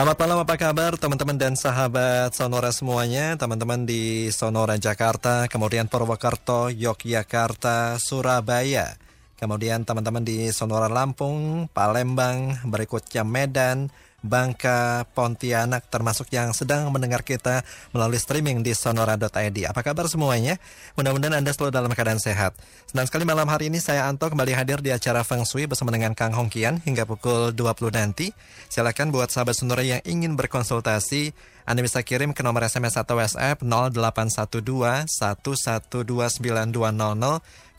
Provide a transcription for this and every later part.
Selamat malam, apa kabar teman-teman dan sahabat Sonora semuanya, teman-teman di Sonora Jakarta, kemudian Purwokerto, Yogyakarta, Surabaya, kemudian teman-teman di Sonora Lampung, Palembang, berikutnya Medan, Bangka, Pontianak, termasuk yang sedang mendengar kita melalui streaming di sonora.id. Apa kabar semuanya? Mudah-mudahan Anda selalu dalam keadaan sehat. Senang sekali malam hari ini saya Anto kembali hadir di acara Feng Shui bersama dengan Kang Hongkian hingga pukul 20 nanti. Silakan buat sahabat sonora yang ingin berkonsultasi, Anda bisa kirim ke nomor SMS atau WhatsApp 0812 1129200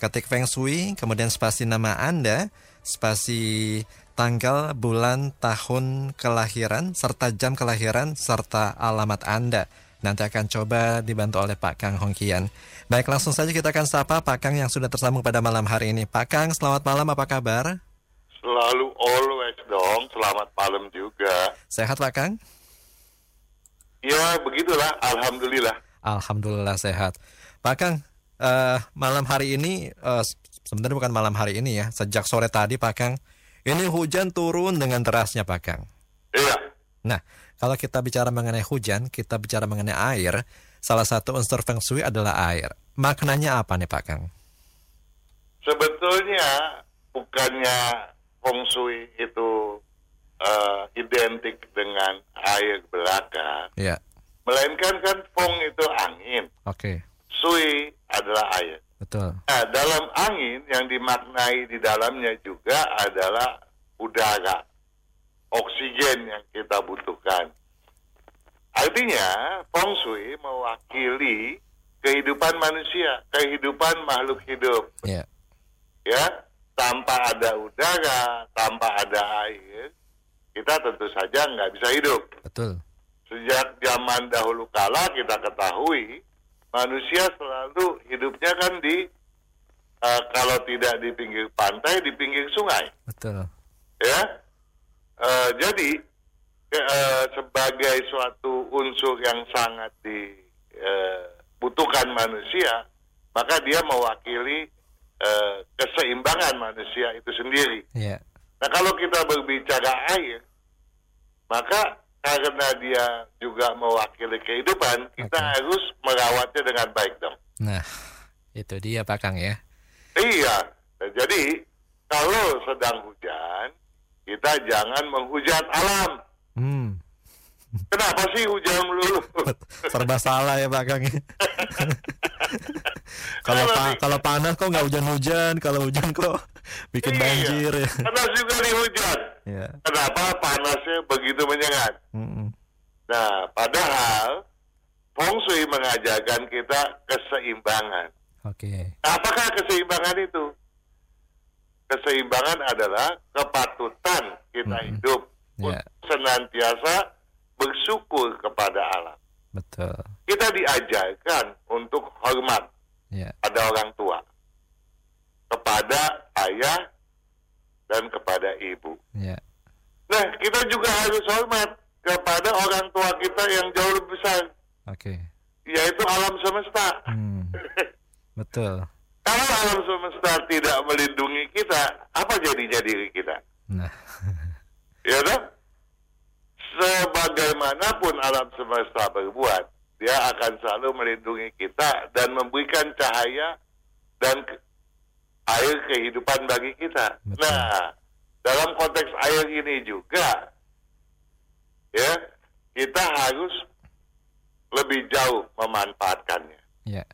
ketik Feng Shui, kemudian spasi nama Anda, spasi tanggal, bulan, tahun kelahiran, serta jam kelahiran, serta alamat Anda. Nanti akan coba dibantu oleh Pak Kang Hongkian. Baik, langsung saja kita akan sapa Pak Kang yang sudah tersambung pada malam hari ini. Pak Kang, selamat malam, apa kabar? Selalu always dong, selamat malam juga. Sehat Pak Kang? Ya, begitulah, Alhamdulillah. Alhamdulillah sehat. Pak Kang, uh, malam hari ini, uh, sebenarnya bukan malam hari ini ya, sejak sore tadi Pak Kang, ini hujan turun dengan derasnya Pak Kang. Iya. Nah, kalau kita bicara mengenai hujan, kita bicara mengenai air, salah satu unsur feng shui adalah air. Maknanya apa nih Pak Kang? Sebetulnya bukannya feng shui itu uh, identik dengan air belaka. Iya. Melainkan kan feng itu angin. Oke. Okay. Sui adalah air. Betul. Nah, dalam angin yang dimaknai di dalamnya juga adalah udara, oksigen yang kita butuhkan. Artinya, feng shui mewakili kehidupan manusia, kehidupan makhluk hidup. Yeah. Ya, tanpa ada udara, tanpa ada air, kita tentu saja nggak bisa hidup. Betul. Sejak zaman dahulu kala kita ketahui manusia selalu hidupnya kan di uh, kalau tidak di pinggir pantai di pinggir sungai. Betul. Ya. Uh, jadi uh, sebagai suatu unsur yang sangat dibutuhkan uh, manusia, maka dia mewakili uh, keseimbangan manusia itu sendiri. Yeah. Nah kalau kita berbicara air, maka karena dia juga mewakili kehidupan, kita okay. harus merawatnya dengan baik dong. Nah, itu dia Pak Kang ya. Iya, nah, jadi kalau sedang hujan, kita jangan menghujat alam. Hmm. Kenapa sih hujan melulu? Serba salah ya Pak Kang. kalau pa kalau panas kok nggak hujan-hujan, kalau hujan kok bikin iya, banjir ya. Panas juga di hujan. Iya. Kenapa panasnya begitu menyengat? Mm -mm. Nah, padahal Feng Shui mengajarkan kita keseimbangan. Oke. Okay. Apakah keseimbangan itu? Keseimbangan adalah kepatutan kita mm -hmm. hidup yeah. senantiasa bersyukur kepada alam. Betul. Kita diajarkan untuk hormat yeah. pada orang tua, kepada ayah dan kepada ibu. Yeah. Nah, kita juga harus hormat kepada orang tua kita yang jauh lebih besar. Oke. Okay. Yaitu alam semesta. Hmm. Betul. Kalau alam semesta tidak melindungi kita, apa jadinya diri kita? Nah. ya kan? Sebagaimanapun alam semesta berbuat, dia akan selalu melindungi kita dan memberikan cahaya dan air kehidupan bagi kita. Betul. Nah, dalam konteks air ini juga, ya kita harus lebih jauh memanfaatkannya. Yeah.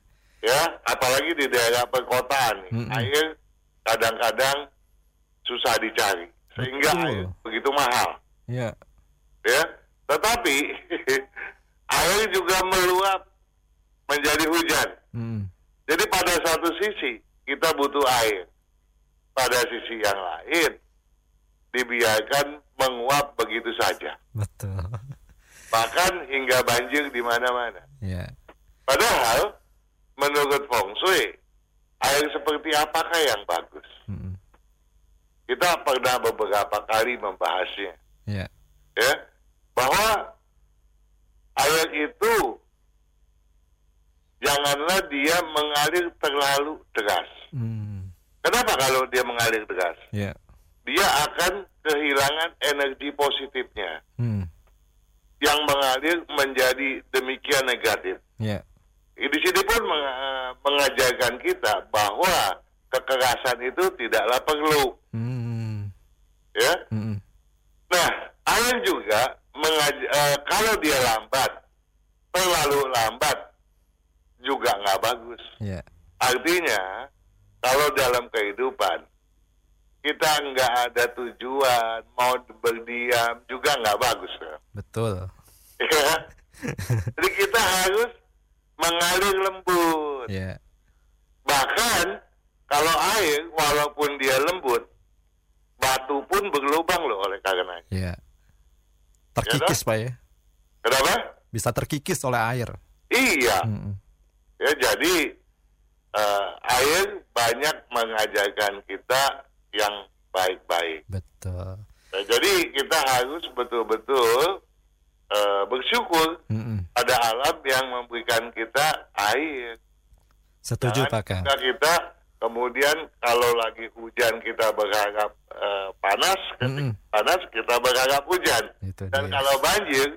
Ya, apalagi di daerah perkotaan, Mm -mm. air kadang-kadang susah dicari, sehingga Betul. air begitu mahal. Ya. Ya, tetapi air juga meluap menjadi hujan. Mm. Jadi pada satu sisi kita butuh air. pada sisi yang lain dibiarkan menguap begitu saja. Betul. Bahkan hingga banjir di mana-mana. Ya. Padahal menurut Feng Shui, air seperti apakah yang bagus? Mm-mm. Kita pernah beberapa kali membahasnya, Ya. ya, bahwa air itu janganlah dia mengalir terlalu deras. Mm. Kenapa kalau dia mengalir deras? Ya. Dia akan kehilangan energi positifnya Mm. yang mengalir menjadi demikian negatif. Ya. Di sini pun meng- mengajarkan kita bahwa kekerasan itu tidaklah perlu, Mm. ya. Mm-mm. Nah, air juga mengaj- eh, kalau dia lambat, terlalu lambat juga nggak bagus. Ya. Artinya, kalau dalam kehidupan kita nggak ada tujuan, mau berdiam juga nggak bagus. ya. Betul. Ya. Jadi kita harus mengalir lembut. Ya. Bahkan kalau air walaupun dia lembut, batu pun berlubang loh oleh karena. Ya. Terkikis Pak ya. Kenapa? Bisa terkikis oleh air. Iya. Mm-mm. Ya jadi eh, air banyak mengajarkan kita yang baik-baik. Betul. Nah, jadi kita harus betul-betul eh, bersyukur Mm-mm. pada alam yang memberikan kita air. Setuju Pak Kang. kita kemudian kalau lagi hujan kita berharap eh, panas, ketika Mm-mm. panas kita berharap hujan. Itu Dan dia. kalau banjir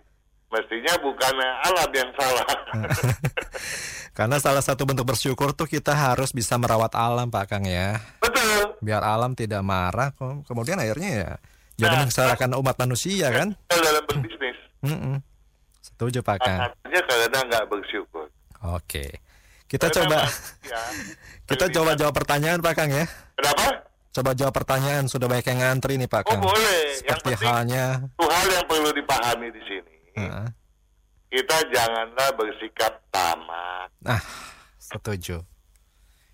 mestinya bukan alam yang salah. Karena salah satu bentuk bersyukur tuh kita harus bisa merawat alam Pak Kang ya. Betul. Biar alam tidak marah kok. Kemudian akhirnya ya jadi Nah. menyesalahkan umat manusia kan. Dalam berbisnis. Mm-mm. Setuju Pak Kang. Artinya karena nggak bersyukur. Oke. Kita Karena coba manusia kita coba jawab pertanyaan Pak Kang ya. Kenapa? Coba jawab pertanyaan sudah banyak yang ngantri nih Pak Oh Kang. boleh. Yang Seperti penting halnya satu hal yang perlu dipahami di sini. Heeh. Kita janganlah bersikap tamak. Nah, setuju.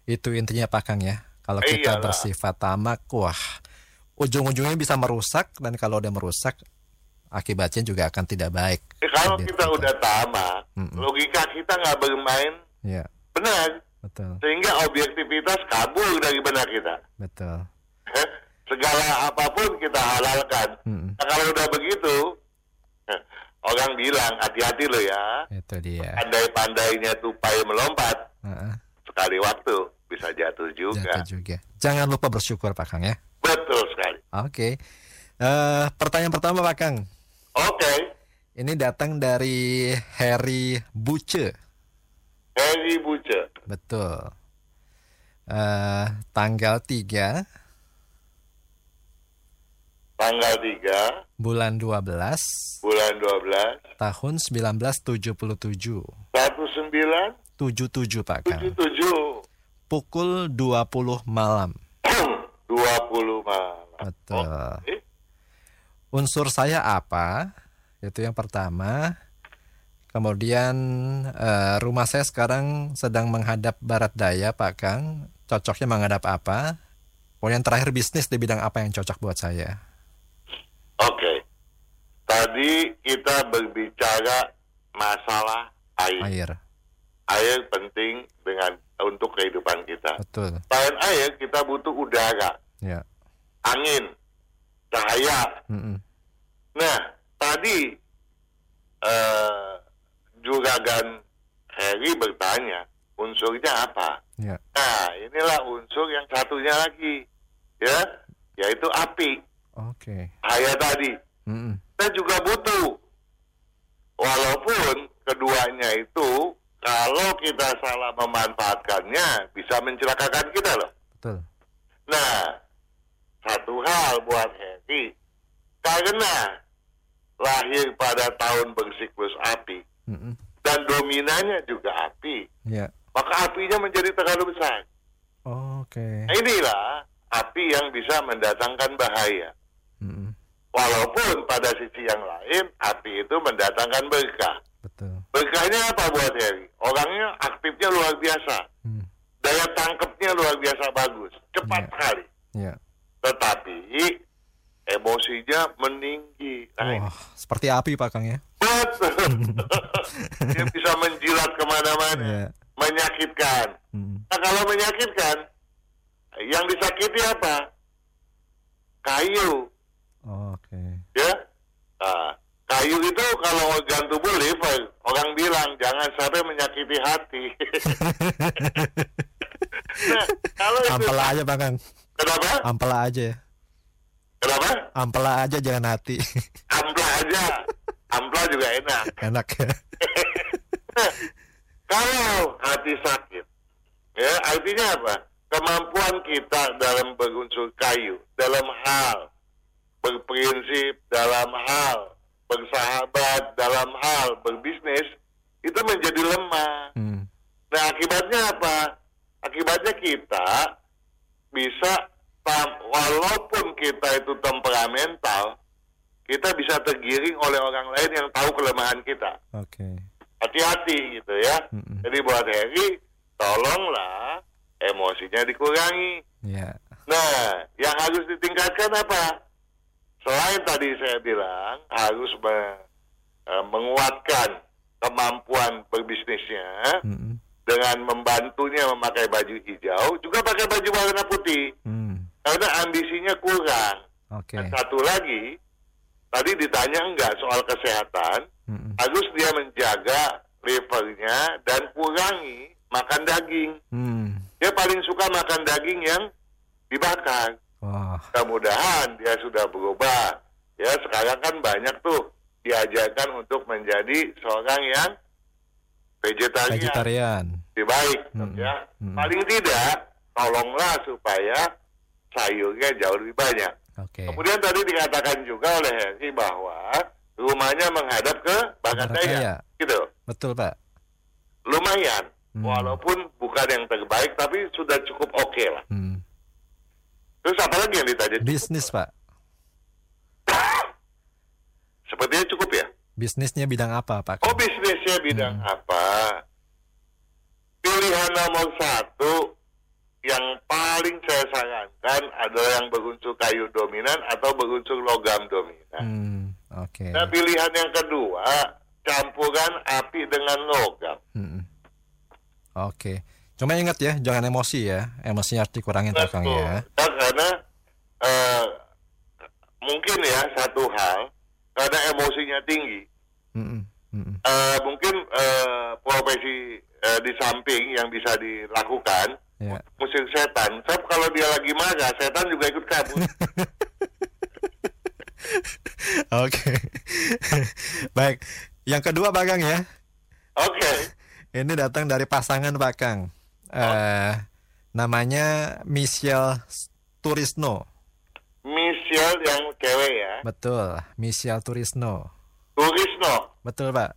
Itu intinya Pak Kang ya. Kalau Eh, kita iyalah. bersifat tamak, wah, ujung-ujungnya bisa merusak dan kalau udah merusak, akibatnya juga akan tidak baik. Eh, kalau kita kita- udah tamak, Mm-mm. logika kita nggak bermain Ya, benar. betul, Sehingga objektivitas kabur dari benak kita. betul. Segala apa pun kita halalkan. Nah, kalau udah begitu, orang bilang hati-hati lo ya. Itu dia. Pandai-pandainya tupai melompat, Heeh, sekali waktu bisa jatuh juga. jatuh juga. Jangan lupa bersyukur Pak Kang ya. Betul sekali. Oke. Eh, pertanyaan pertama Pak Kang. Oke, Ini datang dari Harry Buce. Heri Buce. Betul. Eh, tanggal 3 Tanggal 3 bulan 12 bulan 12 tahun 1977. 1977 77 Pak Kang. Pukul 20 malam. 20 malam. Betul. Oke. Unsur saya apa? Itu yang pertama. Kemudian eh, rumah saya sekarang sedang menghadap barat daya Pak Kang. Cocoknya menghadap apa? Kemudian terakhir bisnis di bidang apa yang cocok buat saya? Oke. Tadi kita berbicara masalah air. Air. Air penting dengan untuk kehidupan kita. Betul. Selain air, kita butuh udara, Ya. angin, cahaya. Mm-mm. Nah, tadi eh Juragan Harry bertanya, unsurnya apa? Ya. Nah, inilah unsur yang satunya lagi, ya, yaitu api. Oke. Cahaya tadi. Mm-mm. Kita juga butuh. Walaupun keduanya itu kalau kita salah memanfaatkannya bisa mencelakakan kita loh. Betul. Nah, satu hal buat Harry, karena lahir pada tahun bersiklus api Mm-mm. dan dominannya juga api, Ya. maka apinya menjadi terlalu besar. Oke. Nah, inilah api yang bisa mendatangkan bahaya. Walaupun pada sisi yang lain, api itu mendatangkan berkah. Betul. Berkahnya apa buat Harry? Orangnya aktifnya luar biasa. Hmm. Daya tangkapnya luar biasa bagus. Cepat Iya. sekali. Ya. tetapi emosinya meninggi. Nah, Wah, seperti api Pak Kang ya. betul. Dia bisa menjilat ke mana-mana, Iya. menyakitkan. Mm. Nah, kalau menyakitkan, yang disakiti apa? Kayu, Oke. ya. Nah, kayu itu kalau organ tubuh liver, orang bilang jangan sampai menyakiti hati. nah, kalau itu, Ampela aja Pak Kang. kenapa? Ampela aja ya. Kenapa? Ampela aja jangan hati. Ampla aja, ampla juga enak. Enak ya. Nah, kalau hati sakit, ya artinya apa? Kemampuan kita dalam berunsur kayu, dalam hal berprinsip, dalam hal bersahabat, dalam hal berbisnis, itu menjadi lemah. Hmm. Nah akibatnya apa? Akibatnya kita bisa walaupun kita itu temperamental, kita bisa tergiring oleh orang lain yang tahu kelemahan kita Oke. hati-hati gitu ya. Mm-mm. Jadi buat Harry, tolonglah emosinya dikurangi. Ya. Nah, yang harus ditingkatkan apa? Selain tadi saya bilang harus me- eh, menguatkan kemampuan berbisnisnya Mm-mm. dengan membantunya memakai baju hijau, juga pakai baju warna putih Hmm. karena ambisinya kurang. Oke. Dan satu lagi, tadi ditanya enggak soal kesehatan, Mm-mm. harus dia menjaga livernya dan kurangi makan daging. Hmm. Dia paling suka makan daging yang dibakar. Wah. Mudah-mudahan dia sudah berubah. Ya sekarang kan banyak tuh diajarkan untuk menjadi seorang yang vegetarian. Vegetarian. Lebih baik, Mm-mm. ya. Mm-mm. Paling tidak, tolonglah supaya sayurnya jauh lebih banyak. Oke. Kemudian tadi dikatakan juga oleh Henry bahwa rumahnya menghadap ke Barat Daya. Gitu. Betul Pak. Lumayan. Hmm. Walaupun bukan yang terbaik tapi sudah cukup oke lah. Hmm. Terus apa lagi yang ditanya? Bisnis Pak. Sepertinya cukup ya. Bisnisnya bidang apa Pak? Oh bisnisnya bidang Hmm. apa? Pilihan nomor satu yang paling saya sarankan adalah yang berunsur kayu dominan atau berunsur logam dominan. Hmm. Oke. Nah pilihan yang kedua campuran api dengan logam. Mm-mm. Oke. Cuma ingat ya, jangan emosi ya. Emosinya harus dikurangin Pak ya. Karena eh, mungkin ya satu hal karena emosinya tinggi. Mm-mm. Eh, mungkin eh, profesi eh, di samping yang bisa dilakukan Ya. musik setan. Sebab kalau dia lagi marah, setan juga ikut kabur. Oke. Baik. Yang kedua Pak Kang ya. Oke. Ini datang dari pasangan Pak Kang. Eh namanya Michelle Turisno. Michelle yang cewek ya. Betul, Michelle Turisno. Turisno. Betul, Pak.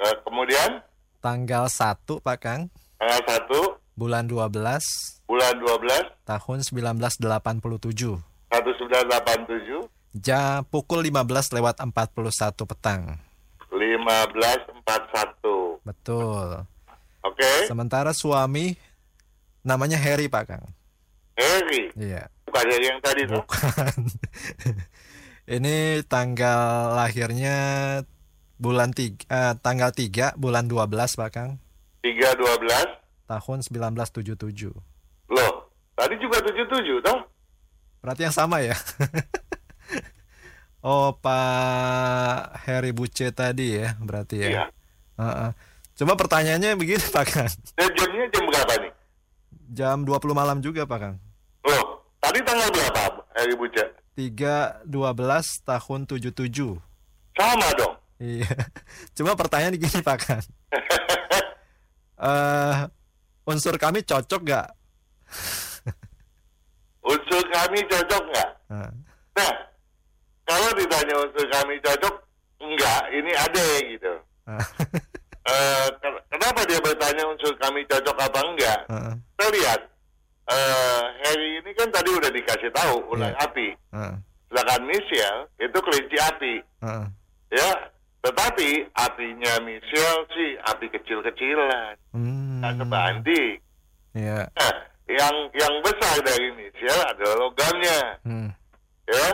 Eh, kemudian Tanggal 1 Pak Kang, tanggal 1 bulan 12 bulan 12 tahun 1987. 1987 Jam pukul 15 lewat 41 petang. 1541. Betul. Oke. Sementara suami namanya Harry Pak Kang. Harry. Iya. Bukan Harry yang tadi tuh. Bukan. Ini tanggal lahirnya bulan 3 tanggal 3 bulan 12 Pak Kang 312. tahun 1977. Loh, tadi juga 77 toh? Berarti yang sama ya? oh Pak Heri Buce tadi ya berarti ya. Iya. Heeh. Coba pertanyaannya begini Pak Kang. Jamnya jam berapa nih? Jam 20 malam juga Pak Kang. Loh, tadi tanggal berapa Harry Buca? 3 12 tahun 77. Sama dong. Iya. Cuma pertanyaan gini Pak Kang. Eh unsur kami cocok gak? Unsur kami cocok nggak? Nah, Nah, kalau ditanya unsur kami cocok, enggak, ini ada gitu. Eh, ken- kenapa dia bertanya unsur kami cocok apa enggak? heeh, Kita lihat, eh Harry ini kan tadi udah dikasih tahu ular Iya. api. heeh, Sedangkan Michelle itu kelinci api. heeh. Ya, tetapi apinya Michelle sih api kecil-kecilan. Hmm. Nggak sebanding. Iya. Nah, yang yang besar dari Michelle adalah logamnya. Hmm. Ya,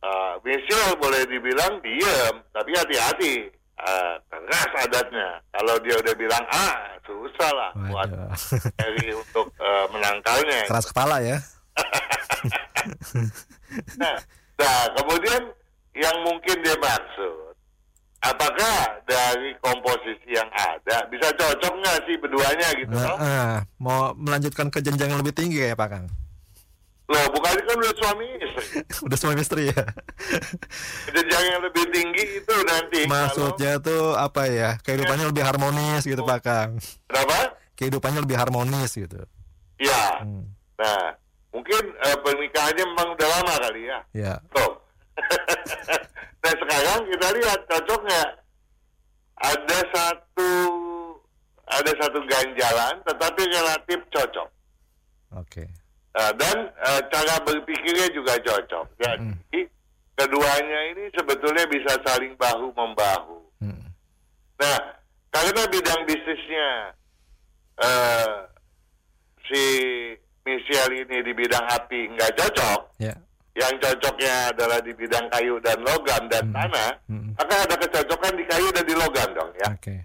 uh, Michelle boleh dibilang diam, tapi hati-hati. Uh, keras adatnya. Kalau dia udah bilang ah, susah lah buat Waduh. dari untuk uh, menangkalnya. Keras kepala ya. Nah, nah, kemudian yang mungkin dia maksud, apakah dari komposisi yang ada bisa cocok nggak sih berduanya gitu Nah, ah, mau melanjutkan ke jenjang yang lebih tinggi ya Pak Kang? Loh, bukan kan udah suami istri. Udah suami istri ya. Jenjang yang lebih tinggi itu nanti. Maksudnya tuh apa ya? Kehidupannya lebih harmonis gitu Pak Kang. Kalau, kenapa? Kehidupannya lebih harmonis gitu. Ya. Hmm. Nah, mungkin eh, pernikahannya memang udah lama kali ya. Ya. Tuh. nah sekarang kita lihat cocok nggak? Ada satu ada satu ganjalan, tetapi relatif cocok. Oke. Nah, dan eh, cara berpikirnya juga cocok. Jadi keduanya ini sebetulnya bisa saling bahu membahu. Hmm. Nah, karena bidang bisnisnya eh, si Michelle ini di bidang api nggak cocok, Ya. yang cocoknya adalah di bidang kayu dan logam dan tanah, Hmm. maka ada kecocokan di kayu dan di logam dong ya. Oke.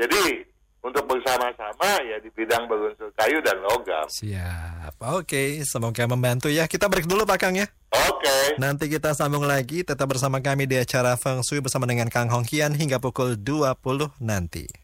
Jadi untuk bersama-sama ya di bidang berunsur kayu dan logam. Siap. Oke, semoga membantu ya. Kita break dulu Pak Kang ya. Oke. Nanti kita sambung lagi tetap bersama kami di acara Feng Shui bersama dengan Kang Hong Kian hingga pukul 20 nanti.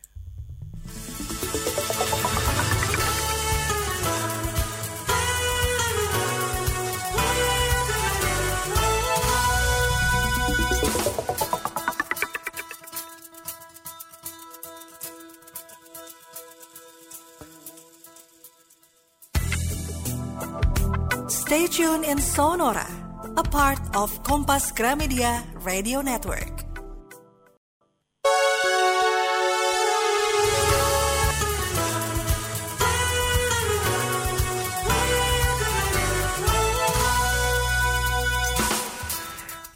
Stay tuned in Sonora, a part of Kompas Gramedia Radio Network.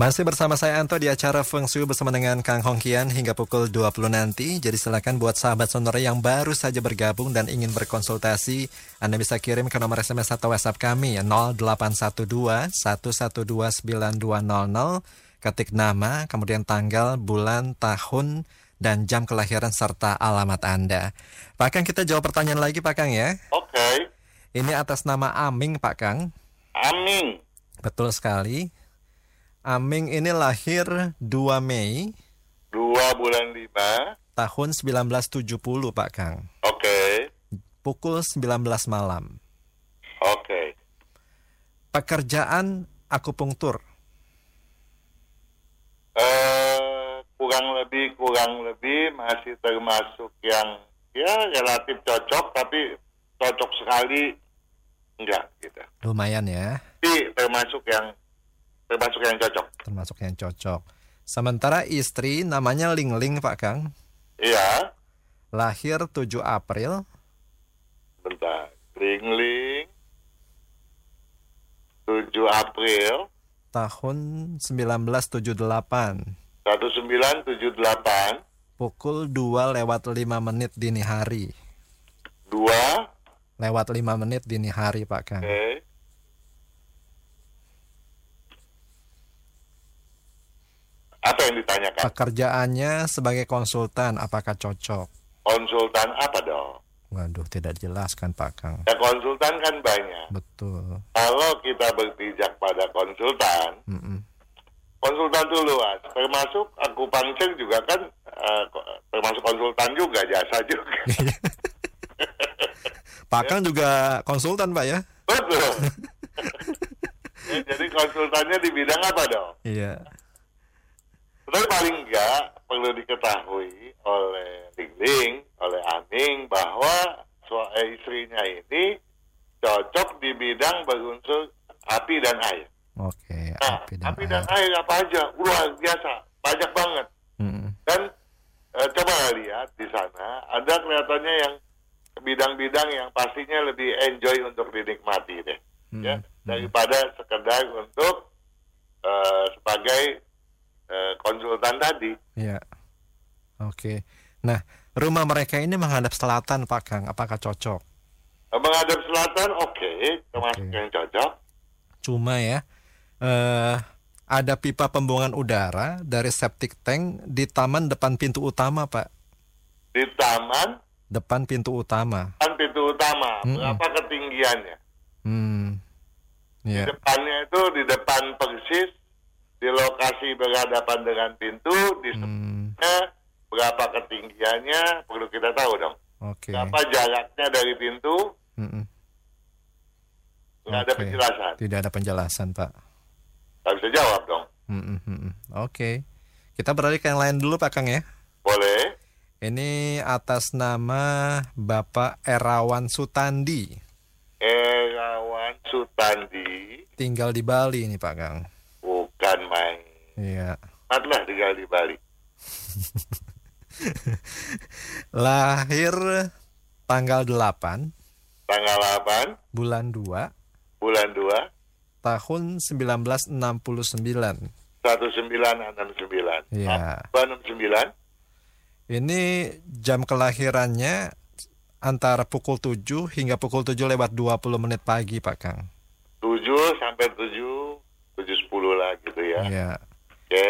Masih bersama saya Anto di acara Feng Shui bersama dengan Kang Hong Kian hingga pukul 20 nanti. Jadi silakan buat sahabat sonora yang baru saja bergabung dan ingin berkonsultasi, Anda bisa kirim ke nomor SMS atau WhatsApp kami ya 0812 112 9200. Ketik nama, kemudian tanggal, bulan, tahun, dan jam kelahiran serta alamat Anda. Pak Kang kita jawab pertanyaan lagi Pak Kang ya. Oke. Ini atas nama Aming Pak Kang. Amin. Betul sekali. Aming ini lahir 2 Mei Dua bulan lima. tahun 1970 Pak Kang. Oke. Pukul 19 malam. Oke. Pekerjaan akupunktur. Eh kurang lebih kurang lebih masih termasuk yang ya relatif cocok tapi cocok sekali enggak gitu. Lumayan ya, Tapi termasuk yang termasuk yang cocok. termasuk yang cocok. Sementara istri namanya Ling Ling Pak Kang. Iya. Lahir 7 April Bentar. Ling Ling. 7 April tahun 1978. 1978 Pukul 2 lewat 5 menit dini hari. 2 Lewat 5 menit dini hari Pak Kang. Oke. Apa yang ditanyakan? Pekerjaannya sebagai konsultan apakah cocok? Konsultan apa dong? Waduh, tidak dijelaskan Pak Kang. Ya konsultan kan banyak. Betul. Kalau kita berpijak pada konsultan, Mm-mm. konsultan itu luas. Termasuk akupunktur juga kan, ko- termasuk konsultan juga, jasa juga. Pak Kang juga konsultan Pak ya? Betul. Ya, jadi konsultannya di bidang apa dong? Iya. Tapi paling enggak perlu diketahui oleh Ling Ling, oleh Aming bahwa su- eh, istrinya ini cocok di bidang berunsur api dan air. Oke, Nah, api dan api dan air. air apa aja? Luar biasa, banyak banget. Mm. Dan eh, coba lihat di sana, ada kelihatannya yang bidang-bidang yang pastinya lebih enjoy untuk dinikmati deh, ya Mm. daripada sekedar untuk eh, sebagai eh, konsultan tadi. Iya. Oke. Nah, rumah mereka ini menghadap selatan Pak Kang. Apakah cocok? menghadap selatan oke, termasuk Oke. yang cocok. Cuma ya, eh ada pipa pembuangan udara dari septic tank di taman depan pintu utama, Pak. Di taman Depan pintu utama. kan pintu utama, Mm-mm. berapa ketinggiannya? Hmm. Di Ya. depannya itu di depan persis, di lokasi berhadapan dengan pintu, di Hmm. berapa ketinggiannya perlu kita tahu dong. Oke. Berapa jaraknya dari pintu? Mm-mm. Nggak ada penjelasan. Tidak ada penjelasan, Pak. Nggak bisa jawab dong. Oke. Kita beralih ke yang lain dulu, Pak Kang ya. Boleh? Ini atas nama Bapak Erawan Sutandi. Erawan Sutandi Tinggal di Bali nih, Pak Kang. Bukan main. Iya. Matlah tinggal di Bali. Lahir tanggal 8 Tanggal 8 bulan 2 bulan 2 tahun 1969. 1969. Iya. Apa 69? Ini jam kelahirannya antara pukul 7 hingga pukul 7 lewat 20 menit pagi, Pak Kang. 7 sampai 7 7.10 lah gitu ya. Iya. Oke.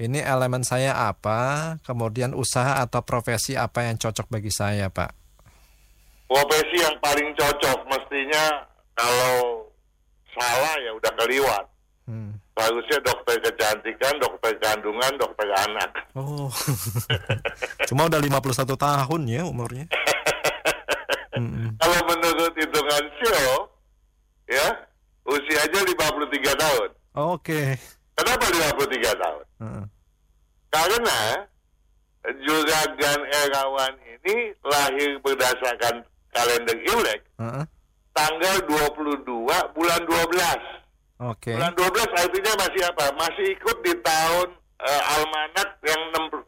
Ini elemen saya apa, kemudian usaha atau profesi apa yang cocok bagi saya, Pak? Profesi yang paling cocok mestinya kalau salah ya udah keliwat. Hmm. Harusnya dokter kecantikan, dokter kandungan, dokter anak. Oh. Cuma udah 51 tahun ya umurnya. Kalau menurut hitungan show, ya usianya 53 tahun. Oke. Kenapa 53 tahun? Heeh. Karena Juragan Erawan ini lahir berdasarkan kalender Imlek Heeh. tanggal 22 bulan 12. Oke. Bulan 12 artinya masih apa? Masih ikut di tahun eh, almanak yang 6,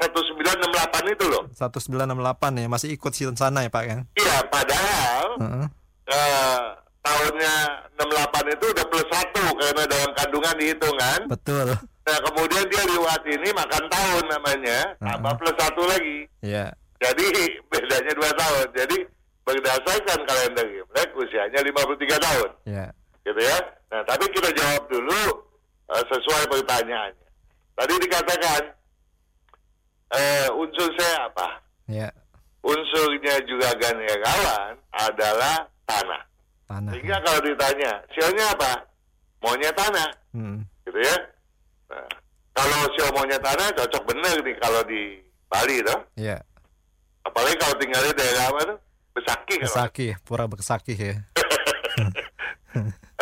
1968 itu loh. 1968 ya, masih ikut sana ya Pak kan? Iya, padahal Heeh. eh, tahunnya 68 itu udah plus satu karena dalam kandungan dihitung kan. Betul. Nah kemudian dia lewat ini makan tahun namanya, tambah plus satu lagi. Ya. Jadi bedanya dua tahun. Jadi berdasarkan kalender Imlek usianya 53 tahun, Ya. gitu ya. Nah tapi kita jawab dulu eh, sesuai pertanyaannya. Tadi dikatakan eh, unsur saya apa? Ya. Unsurnya juga ganirawan adalah tanah. Tanah. Sehingga kalau ditanya, sionya apa? Maunya tanah, Hmm. gitu ya. Nah, kalau sio maunya tanah cocok bener nih kalau di Bali tuh. Ya. Apalagi kalau tinggalnya daerah apa tuh? Besaki. Besaki, pura Besaki ya.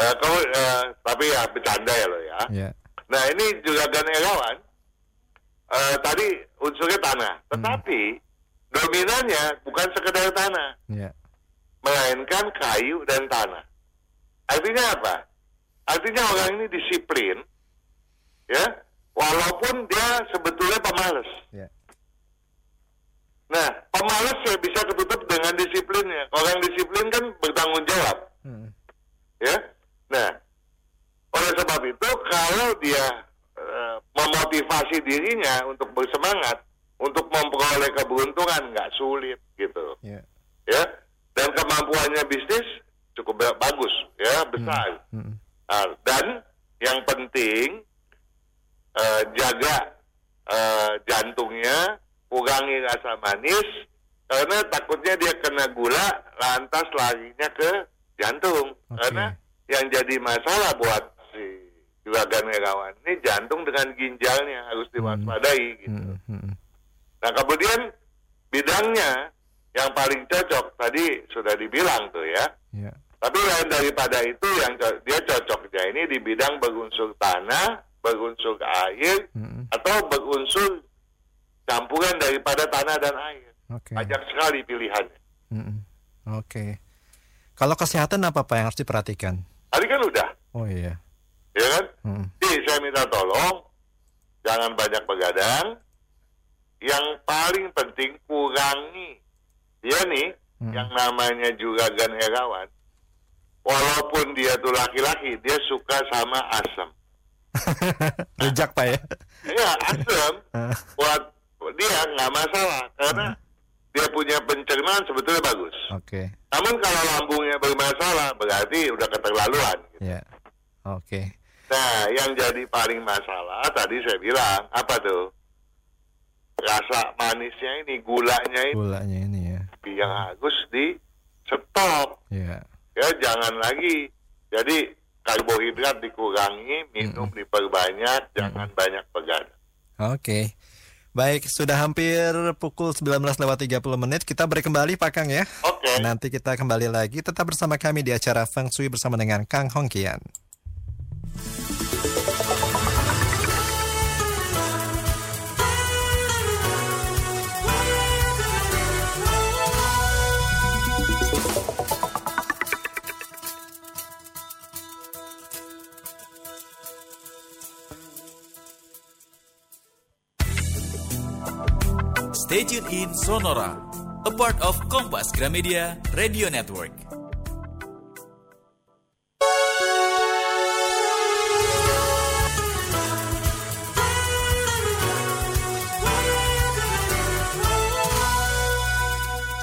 Eh, kalau, eh, tapi ya bercanda ya lo ya. Ya. Nah ini juga ganirawan. Eh, tadi unsurnya tanah, tetapi dominannya bukan sekedar tanah, Ya. Melainkan kayu dan tanah. Artinya apa? Artinya orang ini disiplin, ya, walaupun dia sebetulnya pemalas. Ya. Nah, pemalas ya bisa ketutup dengan disiplinnya. Orang disiplin kan bertanggung jawab, Hmm. ya. Nah, oleh sebab itu kalau dia eh, memotivasi dirinya untuk bersemangat, untuk memperoleh keberuntungan nggak sulit gitu, Ya. ya. Dan kemampuannya bisnis cukup ba- bagus, ya besar. Hmm. Nah, dan yang penting eh, jaga eh, jantungnya, kurangi rasa manis, karena takutnya dia kena gula, lantas larinya ke jantung. Oke. Karena yang jadi masalah buat si juragan Herawan ini jantung dengan ginjalnya harus diwaspadai. Gitu. Hmm. Hmm. Nah kemudian bidangnya yang paling cocok tadi sudah dibilang tuh ya. Ya. Tapi lain daripada itu yang co- dia cocoknya ini di bidang berunsur tanah, berunsur air, Hmm. atau berunsur campuran daripada tanah dan air. Oke. Banyak sekali pilihannya. Hmm. Oke. Kalau kesehatan apa Pak yang harus diperhatikan? Tadi kan udah, Oh iya. ya kan? Hmm. Jadi saya minta tolong, jangan banyak begadang. Yang paling penting kurangi. Dia nih, Hmm. yang namanya juragan Herawan, walaupun dia tuh laki-laki, dia suka sama asam. Rejak Pak ya. Ya, asam Ah. buat dia nggak masalah karena dia punya pencernaan sebetulnya bagus. Oke. Namun kalau lambungnya bermasalah berarti udah keterlaluan. gitu. Ya. Oke. Nah, yang jadi paling masalah tadi saya bilang apa tuh? Rasa manisnya ini, gulanya ini Gulanya ini ya. Yang harus di stop. Ya. Ya, jangan lagi. Jadi karbohidrat dikurangi, minum diperbanyak, jangan banyak begadang. Oke. Baik, sudah hampir pukul 19 lewat 30 menit. Kita break kembali Pak Kang ya. Oke. Nanti kita kembali lagi. Tetap bersama kami di acara Feng Shui bersama dengan Kang Hongkian. Stay tuned in Sonora, a part of Kompas Gramedia Radio Network.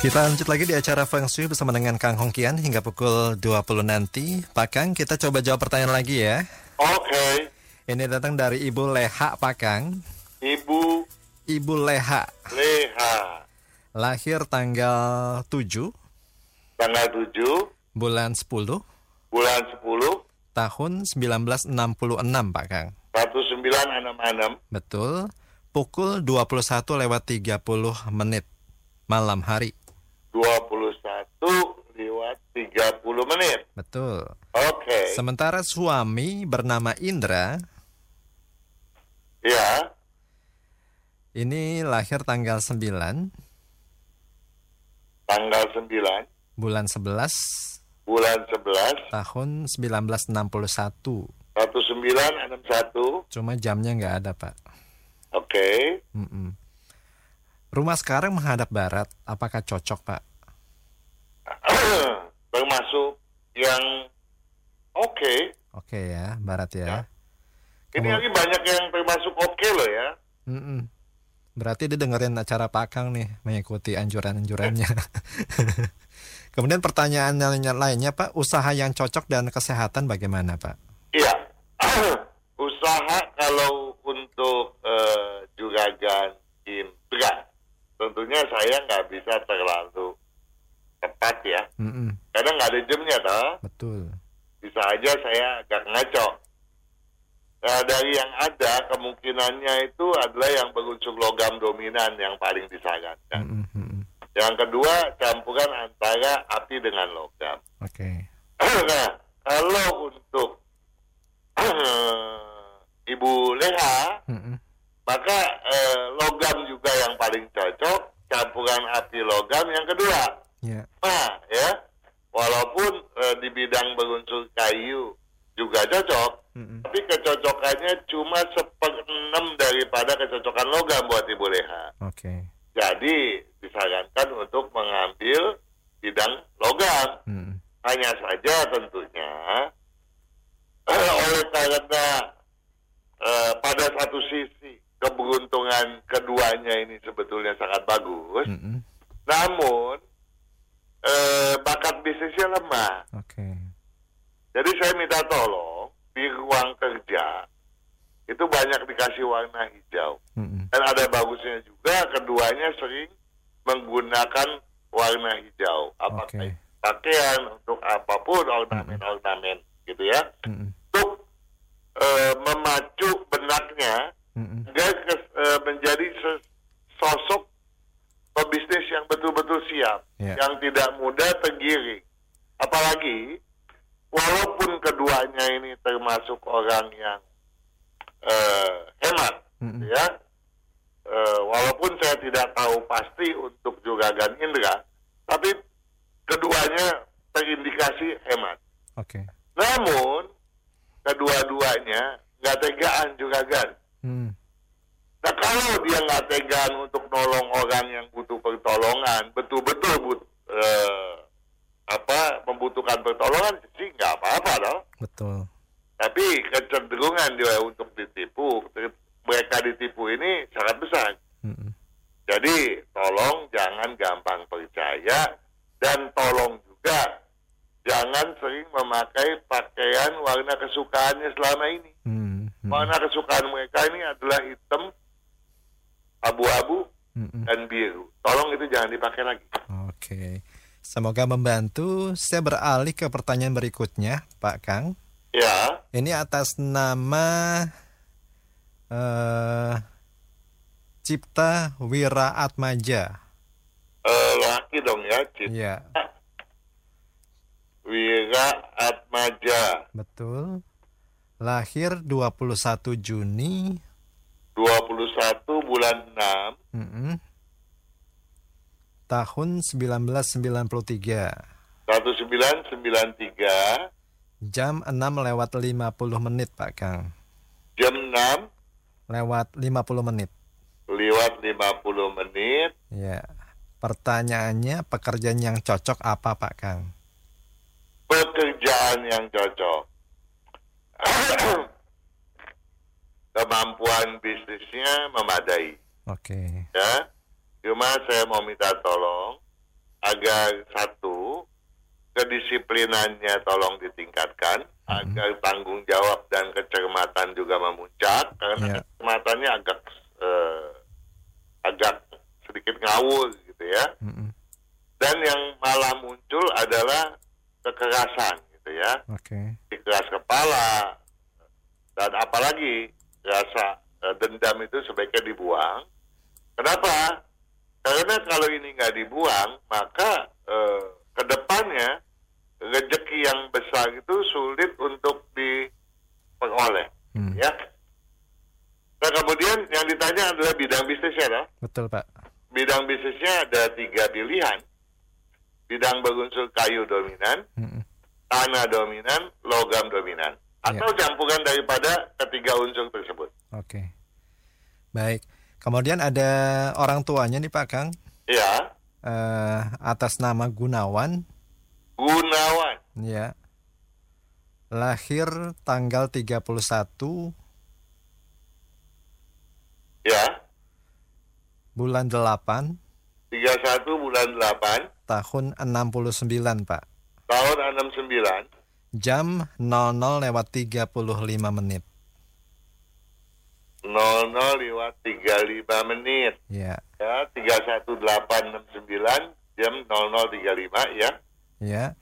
Kita lanjut lagi di acara Feng Shui bersama dengan Kang Hongkian hingga pukul 20 nanti. Pak Kang, kita coba jawab pertanyaan lagi ya. Oke. Ini datang dari Ibu Leha Pak Kang. Ibu Ibu Leha Leha, lahir tanggal 7 tanggal 7 bulan 10 bulan 10 tahun 1966 Pak Kang. 1966 Betul. Pukul 21 lewat 30 menit malam hari. 21 lewat 30 menit. Betul. Oke. Sementara suami bernama Indra Ya, ini lahir tanggal 9 tanggal 9 bulan 11 bulan 11 tahun 1961. 1961. Cuma jamnya nggak ada Pak. Oke. Mm-mm. Rumah sekarang menghadap barat, apakah cocok Pak? Termasuk yang oke. Oke ya, barat ya. Ini Kamu- lagi banyak yang termasuk oke loh ya. Mm-mm. Berarti dia dengerin acara Pak Kang nih, mengikuti anjuran-anjurannya. Kemudian pertanyaan yang lainnya Pak, usaha yang cocok dan kesehatan bagaimana Pak? Iya. Usaha kalau untuk eh, juragan indra, tentunya saya nggak bisa terlalu tepat ya. Mm-mm. Karena nggak ada jamnya toh. Betul. Bisa aja saya agak ngaco. Nah, dari yang ada kemungkinannya itu adalah yang berunsur logam dominan yang paling disarankan. Mm-mm, mm-mm. Yang kedua campuran antara api dengan logam. Oke. nah, kalau untuk Ibu Leha, Mm-mm. maka eh, logam juga yang paling cocok, campuran api logam yang kedua. Ya. Nah, ya, walaupun eh, di bidang berunsur kayu juga cocok, Mm-mm. tapi kecocokannya cuma seperenam daripada kecocokan logam buat Ibu Leha. Oke. Jadi disarankan untuk mengambil bidang logam. Mm-mm. Hanya saja tentunya oleh karena eh, pada satu sisi keberuntungan keduanya ini sebetulnya sangat bagus, Mm-mm. namun eh, bakat bisnisnya lemah. Oke. Jadi saya minta tolong di ruang kerja itu banyak dikasih warna hijau. Mm-mm. Dan ada bagusnya juga keduanya sering menggunakan warna hijau. Apakah itu pakaian untuk apa pun ornamen-ornamen gitu ya. Mm-mm. Untuk eh, memacu benaknya agar kes- eh, menjadi sosok pebisnis yang betul-betul siap, Ya. yang tidak mudah tergiring. Apalagi walaupun keduanya ini termasuk orang yang eh, hemat, Mm-mm. ya. Eh, walaupun saya tidak tahu pasti untuk Juragan Indra, tapi keduanya terindikasi hemat. Oke. Namun kedua-duanya nggak tegaan Juragan. Mm. Nah kalau dia nggak tegaan untuk nolong orang yang butuh pertolongan, betul-betul but, eh, apa membutuhkan pertolongan sih nggak apa-apa loh. Betul. Tapi kecenderungan dia untuk ditipu, mereka ditipu ini sangat besar. Mm-mm. Jadi tolong jangan gampang percaya dan tolong juga jangan sering memakai pakaian warna kesukaannya selama ini. Hmm, hmm, Warna kesukaan mereka ini adalah hitam, abu-abu, hmm, hmm. dan biru. Tolong itu jangan dipakai lagi. Oke. Semoga membantu. Saya beralih ke pertanyaan berikutnya, Pak Kang. Ya, Ini atas nama eh Cipta Wira Atmaja. eh, laki dong ya, Cita Iya, Wira Atmaja, betul. Lahir 21 Juni 21 bulan 6, mm-mm, tahun 1993. 1993, Jam 6 lewat 50 menit, Pak Kang. jam 6 Lewat 50 menit. lewat 50 menit. Ya. Pertanyaannya, pekerjaan yang cocok apa, Pak Kang? pekerjaan yang cocok. Kemampuan bisnisnya memadai, Oke. ya. Cuma saya mau minta tolong agar satu kedisiplinannya tolong ditingkatkan, agar tanggung jawab dan kecermatan juga memuncak karena kecermatannya agak eh, agak sedikit ngawur gitu ya. Mm-mm. Dan yang malah muncul adalah kekerasan gitu ya. Oke. keras kepala dan apalagi rasa eh, dendam itu sebaiknya dibuang. Kenapa? Karena kalau ini nggak dibuang, maka eh, ke depannya rezeki yang besar itu sulit untuk diperoleh. Hmm. Ya. Nah kemudian yang ditanya adalah bidang bisnisnya, loh. Betul, Pak. Bidang bisnisnya ada tiga pilihan. Bidang berunsur kayu dominan, Mm-mm. tanah dominan, logam dominan, atau campuran daripada ketiga unsur tersebut. Oke. Baik. Kemudian ada orang tuanya nih, Pak Kang. Ya, Eh, atas nama Gunawan. Gunawan, Ya. Lahir tanggal 31 ya, bulan 8 31 bulan 8 tahun 69, Pak. tahun 69, Jam 00 lewat 35 menit. 00 lewat 35 menit. Ya. Ya, 31869 jam 0035 ya. Ya.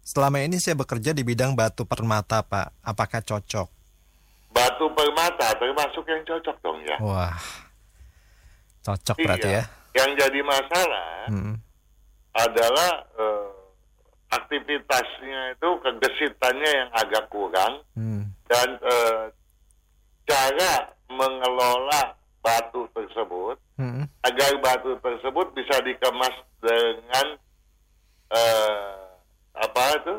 Selama ini saya bekerja di bidang batu permata, Pak. Apakah cocok? Batu permata termasuk yang cocok dong ya. Wah. Cocok berarti ya. Yang jadi masalah Mm-mm. adalah eh, aktivitasnya itu kegesitannya yang agak kurang Hmm. dan eh, cara mengelola batu tersebut Mm-mm. agar batu tersebut bisa dikemas dengan eh, apa itu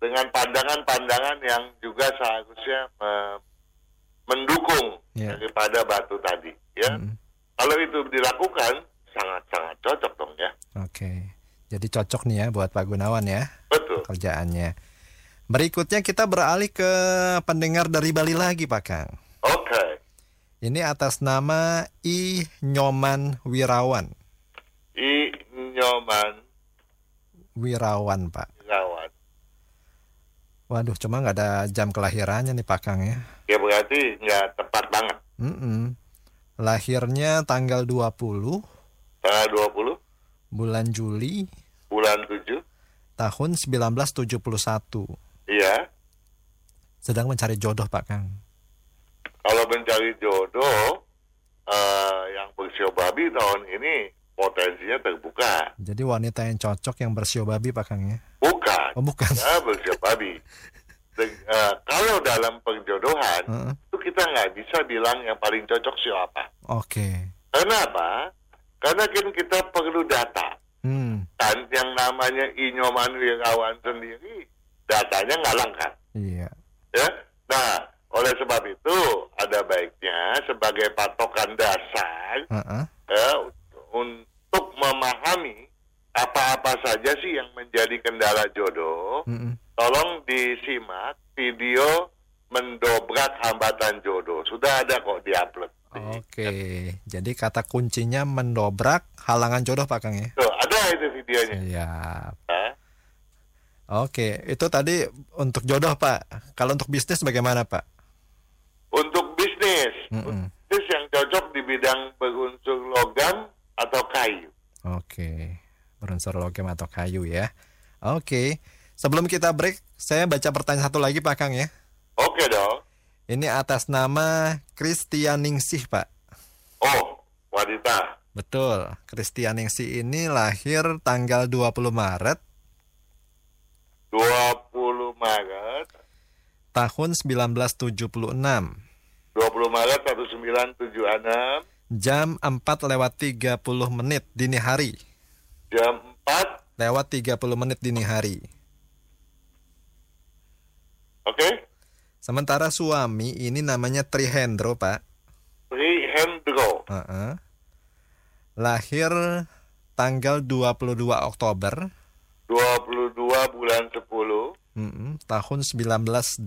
dengan pandangan-pandangan yang juga seharusnya eh, mendukung Ya. daripada batu tadi ya Mm-mm. kalau itu dilakukan sangat-sangat cocok dong ya Oke. Jadi cocok nih ya buat Pak Gunawan ya betul kerjaannya. Berikutnya kita beralih ke pendengar dari Bali lagi, Pak Kang. Ini atas nama I Nyoman Wirawan. i nyoman Wirawan, Pak. Irawan Waduh, cuma nggak ada jam kelahirannya nih, Pak Kang ya. ya berarti nggak tepat banget Mm-mm. Lahirnya tanggal 20 tanggal 20 bulan Juli bulan 7 tahun 1971. iya Sedang mencari jodoh, Pak Kang. Kalau mencari jodoh eh, yang bersio babi tahun ini potensinya terbuka. Jadi wanita yang cocok yang bersio babi, Pak Kang ya. Bukan. Oh, bukan. Ya, bersio babi. De- eh, kalau dalam perjodohan, Heeh. itu kita nggak bisa bilang yang paling cocok siapa. Oke. Karena apa? Karena kan kita perlu data. Hmm. Dan yang namanya Inyoman Wirawan sendiri, datanya nggak lengkap. Iya. ya. Nah, oleh sebab itu ada baiknya sebagai patokan dasar Heeh. ya, untuk memahami apa-apa saja sih yang menjadi kendala jodoh. Mm-mm. Tolong disimak video mendobrak hambatan jodoh. Sudah ada kok diupload. Oke, jadi kata kuncinya mendobrak halangan jodoh Pak Kang ya? Tuh, ada itu videonya. Siap. Nah, Oke, itu tadi untuk jodoh Pak. Kalau untuk bisnis bagaimana Pak? Untuk bisnis, Mm-mm. bisnis yang cocok di bidang berunsur logam atau kayu. Oke, berunsur logam atau kayu ya. Oke, sebelum kita break, saya baca pertanyaan satu lagi Pak Kang ya. Oke dong. Ini atas nama Kristianingsih Pak. Oh, wanita. Betul, Kristianingsih ini lahir tanggal 20 Maret 20 Maret, tahun 1976. 20 Maret 1976, Jam 4 lewat 30 menit dini hari. jam 4, Lewat 30 menit dini hari. oke? Sementara suami ini namanya Trihendro Pak. Trihendro, Heeh. Lahir tanggal 22 Oktober 22 bulan 10, mm-mm, tahun 1987.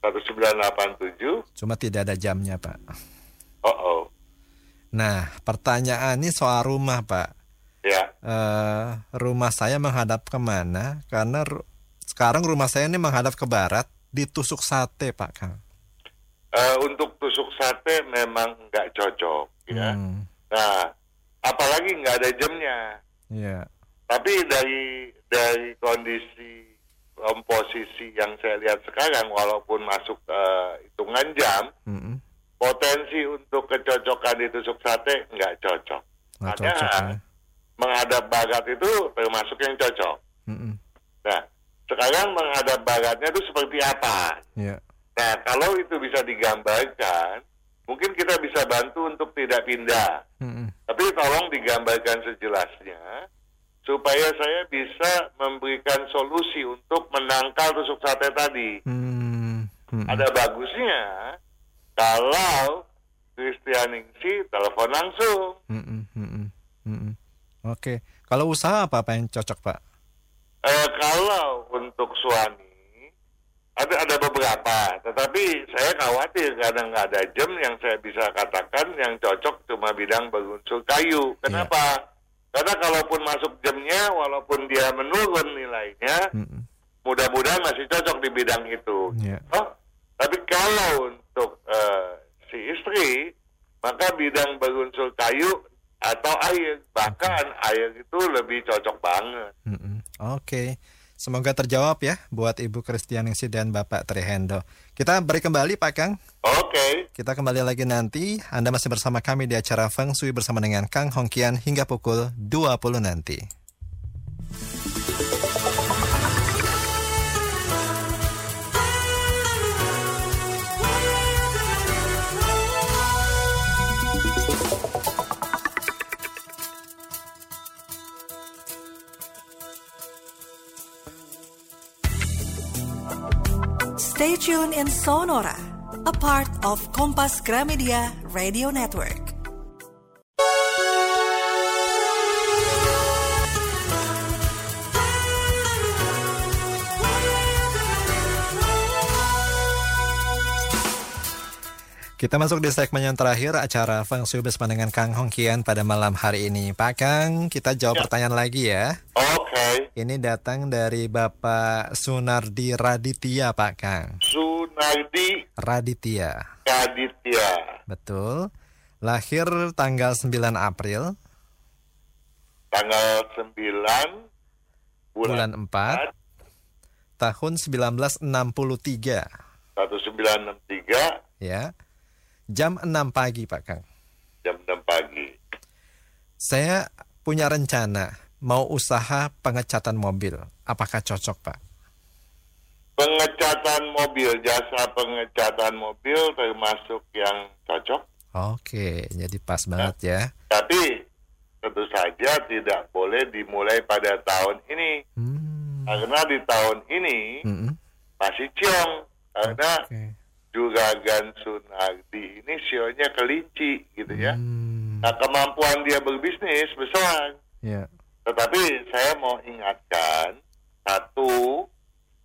1987. Cuma tidak ada jamnya Pak. Oh, oh. Nah pertanyaan ini soal rumah Pak. Ya, Eh, rumah saya menghadap ke mana? Karena ru- sekarang rumah saya ini menghadap ke barat, ditusuk sate Pak Kang. Eh, untuk tusuk sate memang nggak cocok, ya. Hmm, Nah, apalagi nggak ada jamnya. Iya. Tapi dari dari kondisi komposisi yang saya lihat sekarang, walaupun masuk eh, hitungan jam, Mm-mm. potensi untuk kecocokan ditusuk sate nggak cocok. Nggak Maka cocok ya. menghadap barat itu termasuk yang cocok. Mm-mm. Nah, sekarang menghadap baratnya itu seperti apa? Iya. Nah, kalau itu bisa digambarkan, mungkin kita bisa bantu untuk tidak pindah. Mm-mm. Tapi tolong digambarkan sejelasnya supaya saya bisa memberikan solusi untuk menangkal tusuk sate tadi. Hmm, mm-mm. Ada bagusnya kalau Kristianingsi telepon langsung. Mm-mm, mm-mm, mm-mm. Oke. Kalau usaha apa apa yang cocok Pak? Eh, kalau untuk suami ada ada beberapa, tetapi saya khawatir karena nggak ada jam yang saya bisa katakan yang cocok cuma bidang berunsur kayu. Kenapa? Karena kalaupun masuk jamnya, walaupun dia menurun nilainya, Mm-mm. mudah-mudahan masih cocok di bidang itu. Iya. Oh, tapi kalau untuk eh, si istri, maka bidang berunsur kayu atau air, bahkan air itu lebih cocok banget. Mm-mm. Oke. Semoga terjawab ya buat Ibu Kristianingsi dan Bapak Trihendo. Kita beri kembali Pak Kang. Oke. Kita kembali lagi nanti. Anda masih bersama kami di acara Feng Shui bersama dengan Kang Hongkian hingga pukul 20 nanti. Stay tuned in Sonora, a part of Kompas Gramedia Radio Network. Kita masuk di segmen yang terakhir acara Feng Shui bersama dengan Kang Hongkian pada malam hari ini. Pak Kang, kita jawab Ya. pertanyaan lagi ya. Oke. Ini datang dari Bapak Sunardi Raditya, Pak Kang. Sunardi Raditya, Kaditya, betul. Lahir tanggal 9 April, tanggal 9 bulan bulan, 4, tahun 1963, 1963 ya. Jam 6 pagi, Pak Kang. jam 6 pagi. Saya punya rencana mau usaha pengecatan mobil. Apakah cocok, Pak? Pengecatan mobil, jasa pengecatan mobil termasuk yang cocok. Oke, jadi pas banget ya. Tapi tentu saja tidak boleh dimulai pada tahun ini. Hmm. Karena di tahun ini mm-mm. masih ciong. Karena Oke. Juragan Sunardi ini sionya kelinci gitu ya. Hmm. Nah kemampuan dia berbisnis besar. Ya. Tetapi saya mau ingatkan satu,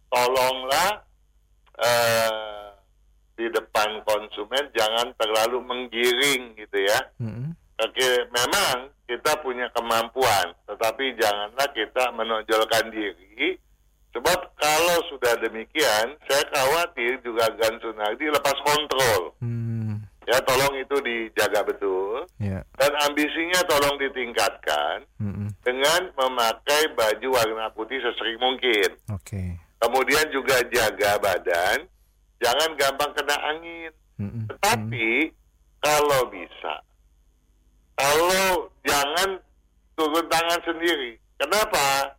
tolonglah eh, di depan konsumen jangan terlalu menggiring gitu ya. Mm-mm. Oke, memang kita punya kemampuan, tetapi janganlah kita menonjolkan diri. Sebab kalau sudah demikian, saya khawatir juga Gan Sunardi lepas kontrol. Hmm. Ya, tolong itu dijaga betul. Ya. Dan ambisinya tolong ditingkatkan Mm-mm. dengan memakai baju warna putih sesering mungkin. Oke. Kemudian juga jaga badan, jangan gampang kena angin. Mm-mm. Tetapi kalau bisa, kalau jangan turun tangan sendiri. Kenapa?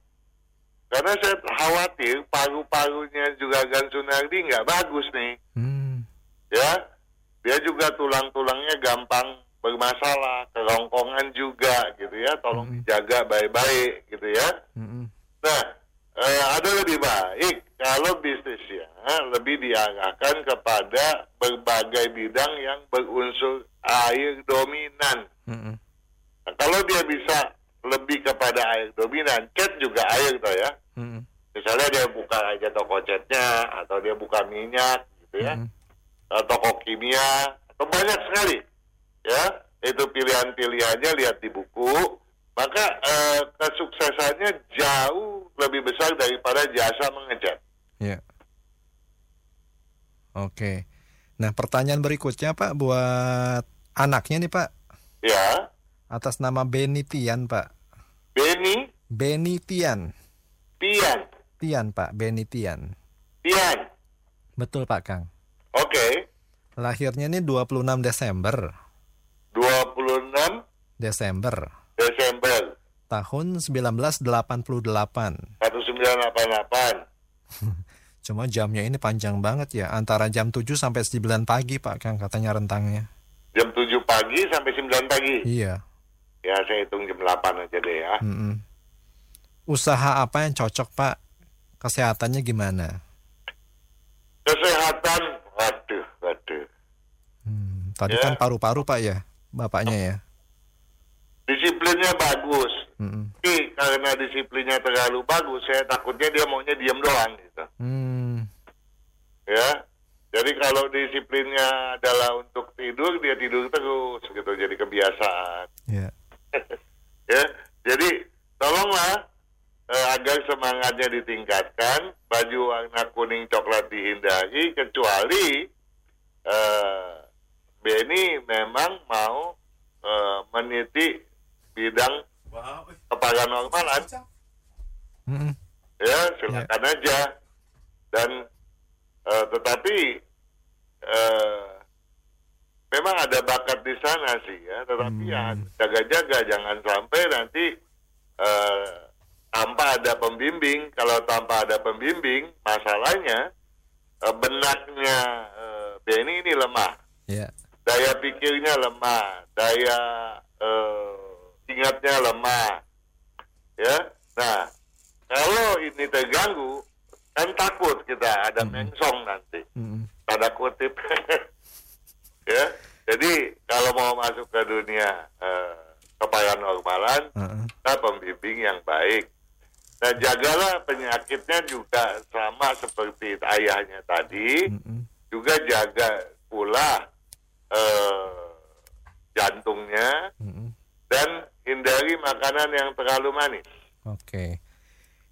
Karena saya khawatir paru-parunya juga Sunardi nggak bagus nih, Hmm. ya. Dia juga tulang-tulangnya gampang bermasalah, kerongkongan juga gitu ya. Tolong Mm-mm. dijaga baik-baik gitu ya. Mm-mm. Nah, eh, ada lebih baik kalau bisnisnya lebih diarahkan kepada berbagai bidang yang berunsur air dominan. Mm-mm. Nah, kalau dia bisa lebih kepada air dominan, cat juga air toh ya. Mm-mm. Misalnya dia buka aja toko catnya, atau dia buka minyak gitu ya, atau toko kimia, atau banyak sekali. Ya, itu pilihan-pilihannya lihat di buku. Maka eh, kesuksesannya jauh lebih besar daripada jasa mengecat. Ya. Oke. Nah, pertanyaan berikutnya Pak buat anaknya nih Pak Ya, atas nama Benitian Pak. Beni, Benitian. Tian, Tian Pak, Benitian. Tian. Betul Pak Kang. Oke, Lahirnya ini 26 Desember. 26 Desember Desember tahun 1988. 1988. Cuma jamnya ini panjang banget ya, antara jam 7 sampai 9 pagi Pak Kang katanya rentangnya. Jam 7 pagi sampai 9 pagi. Iya. Ya, saya hitung jam 8 aja deh ya. mm-mm. Usaha apa yang cocok Pak? Kesehatannya gimana? Kesehatan, waduh, waduh. Hmm, tadi Ya. kan paru-paru Pak ya, bapaknya ya. Disiplinnya bagus. Mm-mm. Tapi karena disiplinnya terlalu bagus, saya takutnya dia maunya diam doang gitu. Hmm, Ya. Jadi kalau disiplinnya adalah untuk tidur, dia tidur terus gitu. Jadi kebiasaan. ya. ya. Jadi tolonglah eh, agar semangatnya ditingkatkan, baju warna kuning coklat dihindari kecuali eh, Benny memang mau eh, meniti bidang keparanormalan, Mm-mm. ya silakan aja. Dan eh, tetapi eh, memang ada bakat di sana sih ya, tetapi ya jaga-jaga jangan sampai nanti eh, tanpa ada pembimbing. Kalau tanpa ada pembimbing, masalahnya eh, benaknya eh, Benny ini lemah, Ya. daya pikirnya lemah, daya eh, ingatnya lemah, ya. Nah, kalau ini terganggu, kan takut kita ada mengsong nanti Mm-mm. tanda kutip ya jadi kalau mau masuk ke dunia eh, keparanormalan Uh-uh. kita pembimbing yang baik nah jagalah penyakitnya juga sama seperti ayahnya tadi Mm-mm. juga jaga pula eh, jantungnya Mm-mm. dan hindari makanan yang terlalu manis Oke.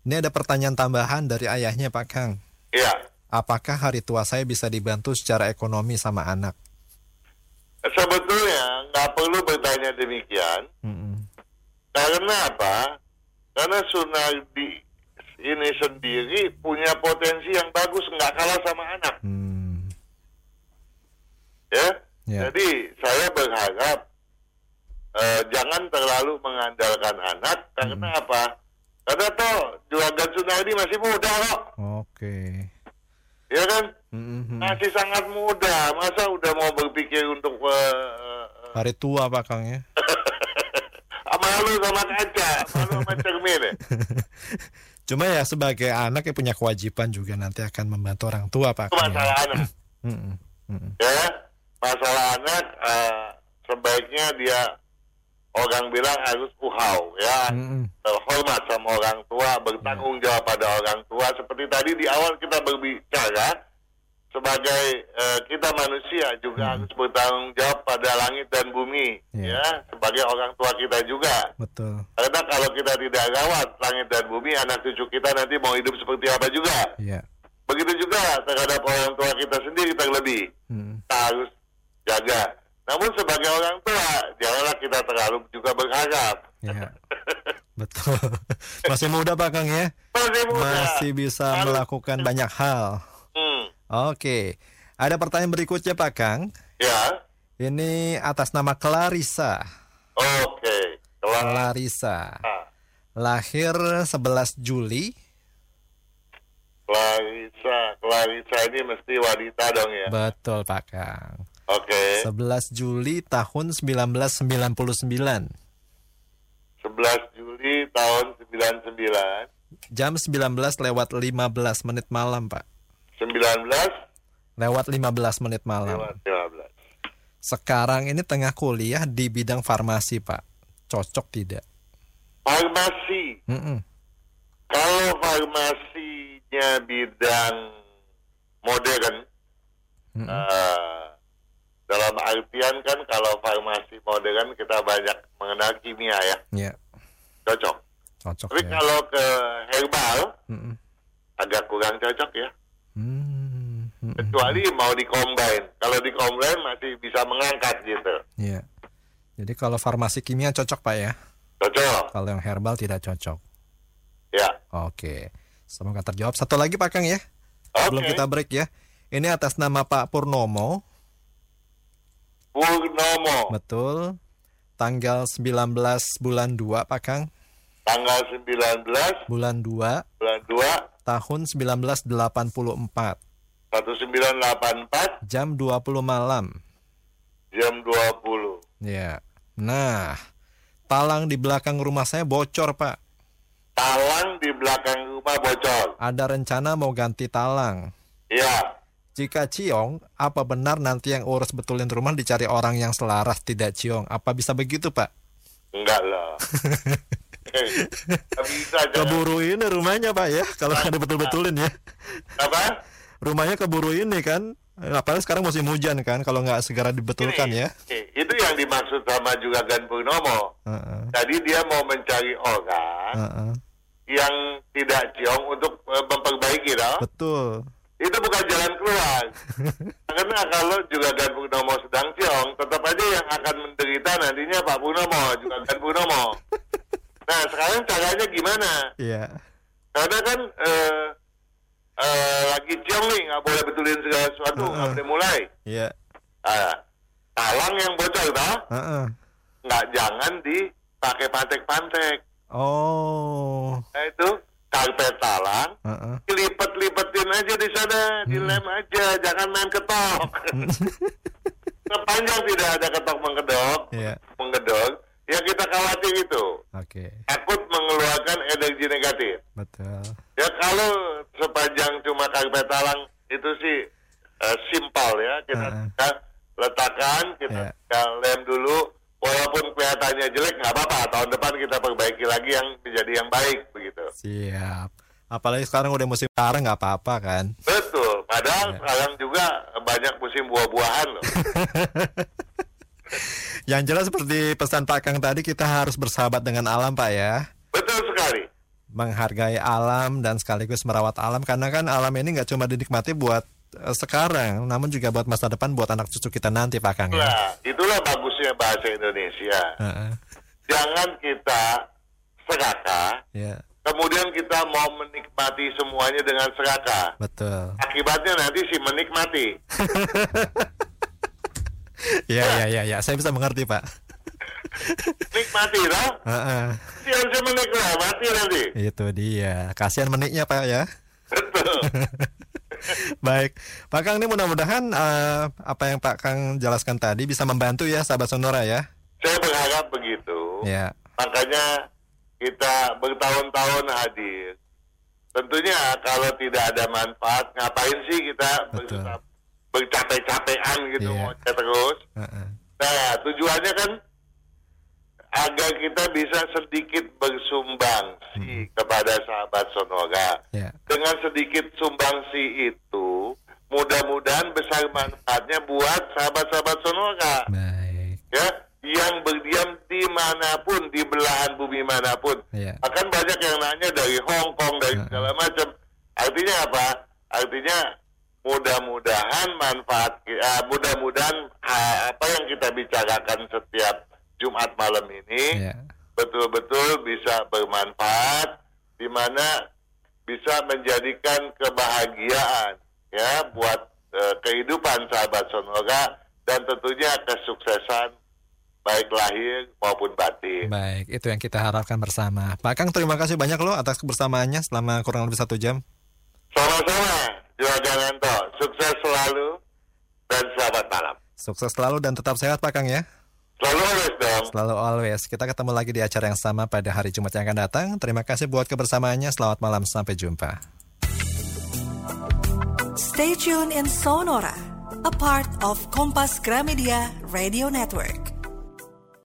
Ini ada pertanyaan tambahan dari ayahnya Pak Kang. ya Apakah hari tua saya bisa dibantu secara ekonomi sama anak? sebetulnya nggak perlu bertanya demikian Mm-mm. Karena apa? Karena Sunardi ini sendiri punya potensi yang bagus, nggak kalah sama anak, Hmm. ya. Ya. Jadi saya berharap eh, jangan terlalu mengandalkan anak, karena apa? Karena toh Juragan Sunardi masih muda kok, Oke. ya kan? Mm-mm. Masih sangat muda, masa udah mau berpikir untuk eh, Hari tua Pak Kang ya. malu sama kaca, malu sama cermin ya. Cuma ya sebagai anak yang punya kewajiban juga nanti akan membantu orang tua Pak masalah Ya. anak. Ya masalah anak eh, sebaiknya dia orang bilang harus uhau ya Mm-mm. hormat sama orang tua bertanggung jawab pada orang tua seperti tadi di awal kita berbicara sebagai eh, kita manusia juga harus bertanggung jawab pada langit dan bumi Iya. ya sebagai orang tua kita juga. Betul. Karena kalau kita tidak rawat langit dan bumi, anak cucu kita nanti mau hidup seperti apa juga. Iya. Begitu juga terhadap orang tua kita sendiri terlebih. Hmm. Kita harus jaga. Namun sebagai orang tua, janganlah kita terlalu juga berharap. Iya. Betul. Masih muda Pak Kang ya? Masih muda. Masih bisa Harus- melakukan banyak hal. Oke. Ada pertanyaan berikutnya Pak Kang. Ya, Ini atas nama Clarissa. oke. Kelar. Clarissa. Lahir 11 Juli. Clarissa, Clarissa ini mesti wanita dong ya. Betul Pak Kang. Oke. 11 Juli tahun 1999. 11 Juli tahun 99, Jam 19 lewat 15 menit malam Pak. 19 Lewat 15 menit malam. lewat 15. Sekarang ini tengah kuliah di bidang farmasi Pak. Cocok tidak? Farmasi. Mm-mm. Kalau farmasinya bidang modern, Mm-mm. eh, dalam artian kan kalau farmasi modern kita banyak mengenal kimia ya, Ya, cocok. cocok Tapi ya. kalau ke herbal Mm-mm. agak kurang cocok ya. Kecuali mau dikombin. Kalau dikombin masih bisa mengangkat gitu. Iya. Jadi kalau farmasi kimia cocok Pak ya. Cocok. Kalau yang herbal tidak cocok. Ya. Oke. Semoga terjawab. Satu lagi Pak Kang ya. Sebelum Oke. kita break ya. Ini atas nama Pak Purnomo. Purnomo. Betul. Tanggal 19 bulan 2 Pak Kang. Tanggal 19 Bulan 2 bulan 2 tahun 1984. 1984 Jam 20 malam. jam 20. Ya. Nah, talang di belakang rumah saya bocor, Pak. Talang di belakang rumah bocor. Ada rencana mau ganti talang. Ya. Jika ciong, apa benar nanti yang urus betulin rumah dicari orang yang selaras tidak ciong? Apa bisa begitu, Pak? Enggak lah. Eh, nggak bisa. Keburu ini rumahnya, Pak ya. Kalau ada betul-betulin ya. Apa? Rumahnya keburu ini kan. Apalagi sekarang musim hujan kan. Kalau nggak segera dibetulkan Ini, ya. Itu yang dimaksud sama juga Gan Purnomo. Heeh. Tadi dia mau mencari orang Heeh. yang tidak ciong untuk eh, memperbaiki toh. Betul. Itu bukan jalan keluar. Karena kalau juga Gan Purnomo sedang ciong, tetap aja yang akan menderita nantinya Pak Purnomo, juga Gan Purnomo. Nah, sekarang caranya gimana? Iya. Karena kan eh, eh, lagi ciong nih, nggak boleh betulin segala sesuatu, nggak Heeh. boleh mulai. Iya. Ah, talang yang bocor toh, Heeh. nggak jangan dipakai pantek-pantek. Oh. Nah itu karpet talang, Heeh. dilipet-lipetin aja di sana, dilem aja, jangan main ketok. Sepanjang tidak ada ketok Iya. menggedor, ya kita khawatir itu. Oke. Takut mengeluarkan energi negatif. Betul. Ya kalau sepanjang cuma karpet talang itu sih eh, simpel ya, kita Heeh. kita letakkan, kita kita lem dulu, walaupun kelihatannya jelek nggak apa-apa, tahun depan kita perbaiki lagi yang menjadi yang baik begitu. Siap. Apalagi sekarang udah musim parah nggak apa-apa kan. Betul, padahal Iya. sekarang juga banyak musim buah-buahan loh. Yang jelas seperti pesan Pak Kang tadi kita harus bersahabat dengan alam Pak ya. Betul sekali. Menghargai alam dan sekaligus merawat alam karena kan alam ini nggak cuma dinikmati buat eh, sekarang, namun juga buat masa depan buat anak cucu kita nanti Pak Kang ya. Nah, itulah bagusnya bahasa Indonesia. Heeh. Jangan kita serakah, Ya, kemudian kita mau menikmati semuanya dengan serakah. betul. Akibatnya nanti si menikmati. Ya, ya, ya, ya. Saya bisa mengerti Pak. Nikmati lah. Heeh. Dia harusnya menikmati nanti. Itu dia. Kasihan meniknya Pak ya. Betul. Baik, Pak Kang ini mudah-mudahan eh, apa yang Pak Kang jelaskan tadi bisa membantu ya sahabat Sonora ya. Saya berharap begitu. Ya, Makanya kita bertahun-tahun hadir. Tentunya kalau tidak ada manfaat, ngapain sih kita Betul. Ber- bercapek-capekan gitu Iya. mau terus. Heeh. Nah, tujuannya kan agar kita bisa sedikit bersumbangsi kepada sahabat Sonora. ya, Dengan sedikit sumbangsi itu, mudah-mudahan besar manfaatnya buat sahabat-sahabat Sonora. Baik. Ya, yang berdiam di mana pun, di belahan bumi mana pun. Iya. Akan banyak yang nanya dari Hong Kong, dari segala macam. Artinya apa? Artinya mudah-mudahan manfaat, ah, mudah-mudahan ah, apa yang kita bicarakan setiap Jumat malam ini Iya. betul-betul bisa bermanfaat, di mana bisa menjadikan kebahagiaan ya buat eh, kehidupan sahabat Sonora dan tentunya kesuksesan baik lahir maupun batin. Baik, itu yang kita harapkan bersama. Pak Kang, terima kasih banyak loh atas kebersamaannya selama kurang lebih satu jam. Sama-sama, Juragananto. Sukses selalu dan selamat malam. Sukses selalu dan tetap sehat Pak Kang ya. Selalu always dong. Selalu always. Kita ketemu lagi di acara yang sama pada hari Jumat yang akan datang. Terima kasih buat kebersamaannya. Selamat malam. Sampai jumpa. Stay tuned in Sonora, a part of Kompas Gramedia Radio Network.